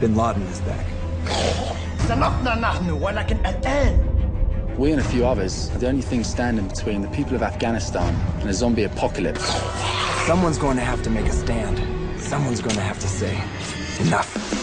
Bin Laden is back. We and a few others are the only things standing between the people of Afghanistan and a zombie apocalypse. Someone's going to have to make a stand. Someone's going to have to say, enough.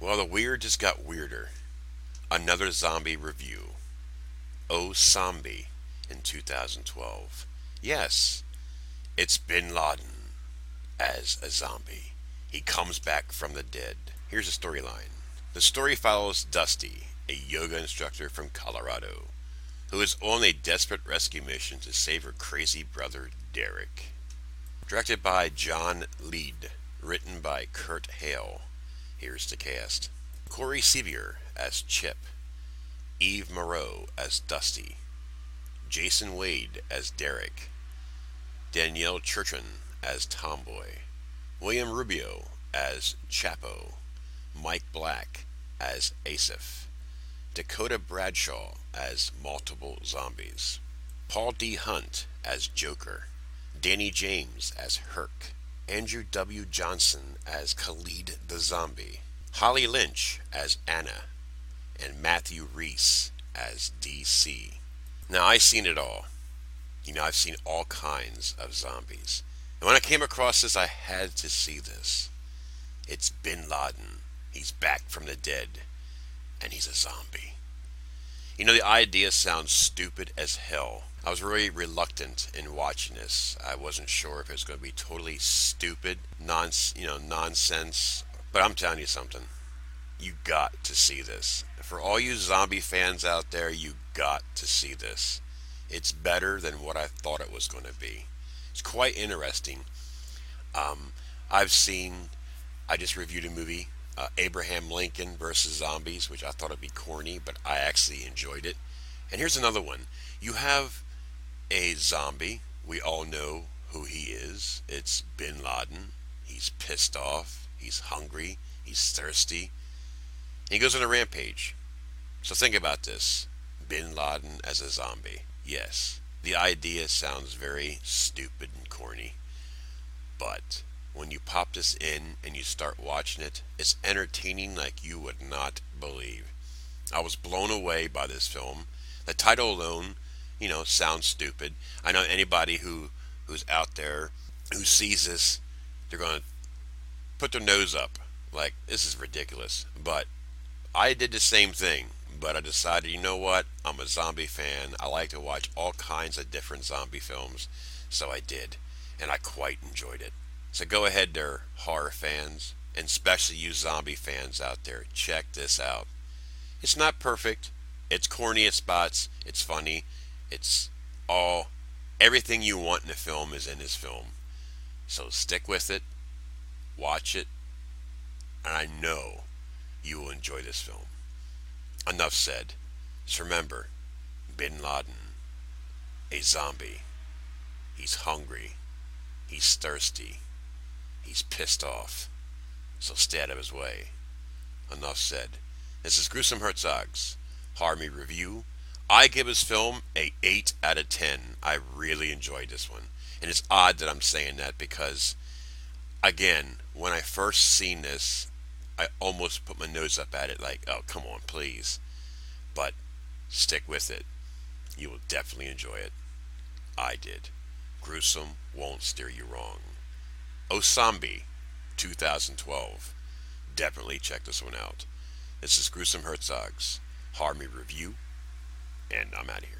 Well, the weird just got weirder. Another zombie review. Oh Zombie in 2012. Yes, it's Bin Laden as a zombie. He comes back from the dead. Here's the storyline. The story follows Dusty, a yoga instructor from Colorado, who is on a desperate rescue mission to save her crazy brother Derek. Directed by John Lyde, written by Kurt Hale. Here's the cast. Corey Sevier as Chip, Eve Mauro as Dusty, Jason Wade as Derek, Danielle Chuchran as Tomboy, William Rubio as Chapo, Mike Black as Asif, Dakota Bradshaw as Multiple Zombies, Paul D. Hunt as Joker, Danny James as Herc, Andrew W. Johnson as Khalid the Zombie, Holly Lynch as Anna, and Matthew Reese as DC. Now, I've seen it all. You know, I've seen all kinds of zombies. And when I came across this, I had to see this. It's Bin Laden. He's back from the dead, and he's a zombie. You know, the idea sounds stupid as hell. I was really reluctant in watching this. I wasn't sure if it was going to be totally stupid, non, you know, nonsense. But I'm telling you something. You got to see this. For all you zombie fans out there, you got to see this. It's better than what I thought it was going to be. It's quite interesting. Um, I've seen, I just reviewed a movie, uh, Abraham Lincoln versus Zombies, which I thought would be corny, but I actually enjoyed it. And here's another one. You have a zombie. We all know who he is. It's Bin Laden. He's pissed off. He's hungry. He's thirsty. He goes on a rampage. So think about this. Bin Laden as a zombie. Yes, the idea sounds very stupid and corny. But when you pop this in and you start watching it, it's entertaining like you would not believe. I was blown away by this film. The title alone, you know, sounds stupid. I know anybody who who's out there who sees this, they're going to put their nose up like this is ridiculous. But I did the same thing, but I decided, you know what? I'm a zombie fan. I like to watch all kinds of different zombie films, so I did, and I quite enjoyed it. So go ahead there, horror fans, and especially you zombie fans out there, check this out. It's not perfect. It's corny at spots. It's funny. It's all everything you want in a film is in this film. So stick with it. Watch it. And I know you will enjoy this film. Enough said. Just remember, Bin Laden, a zombie. He's hungry. He's thirsty. He's pissed off. So stay out of his way. Enough said. This is Gruesome Herzog's Harmy Review. I give his film a 8 out of 10. I really enjoyed this one. And it's odd that I'm saying that because, again, when I first seen this, I almost put my nose up at it like, oh, come on, please. But stick with it. You will definitely enjoy it. I did. Gruesome won't steer you wrong. Osombie, 2012. Definitely check this one out. This is Gruesome Herzog's Harmy Review, and I'm out of here.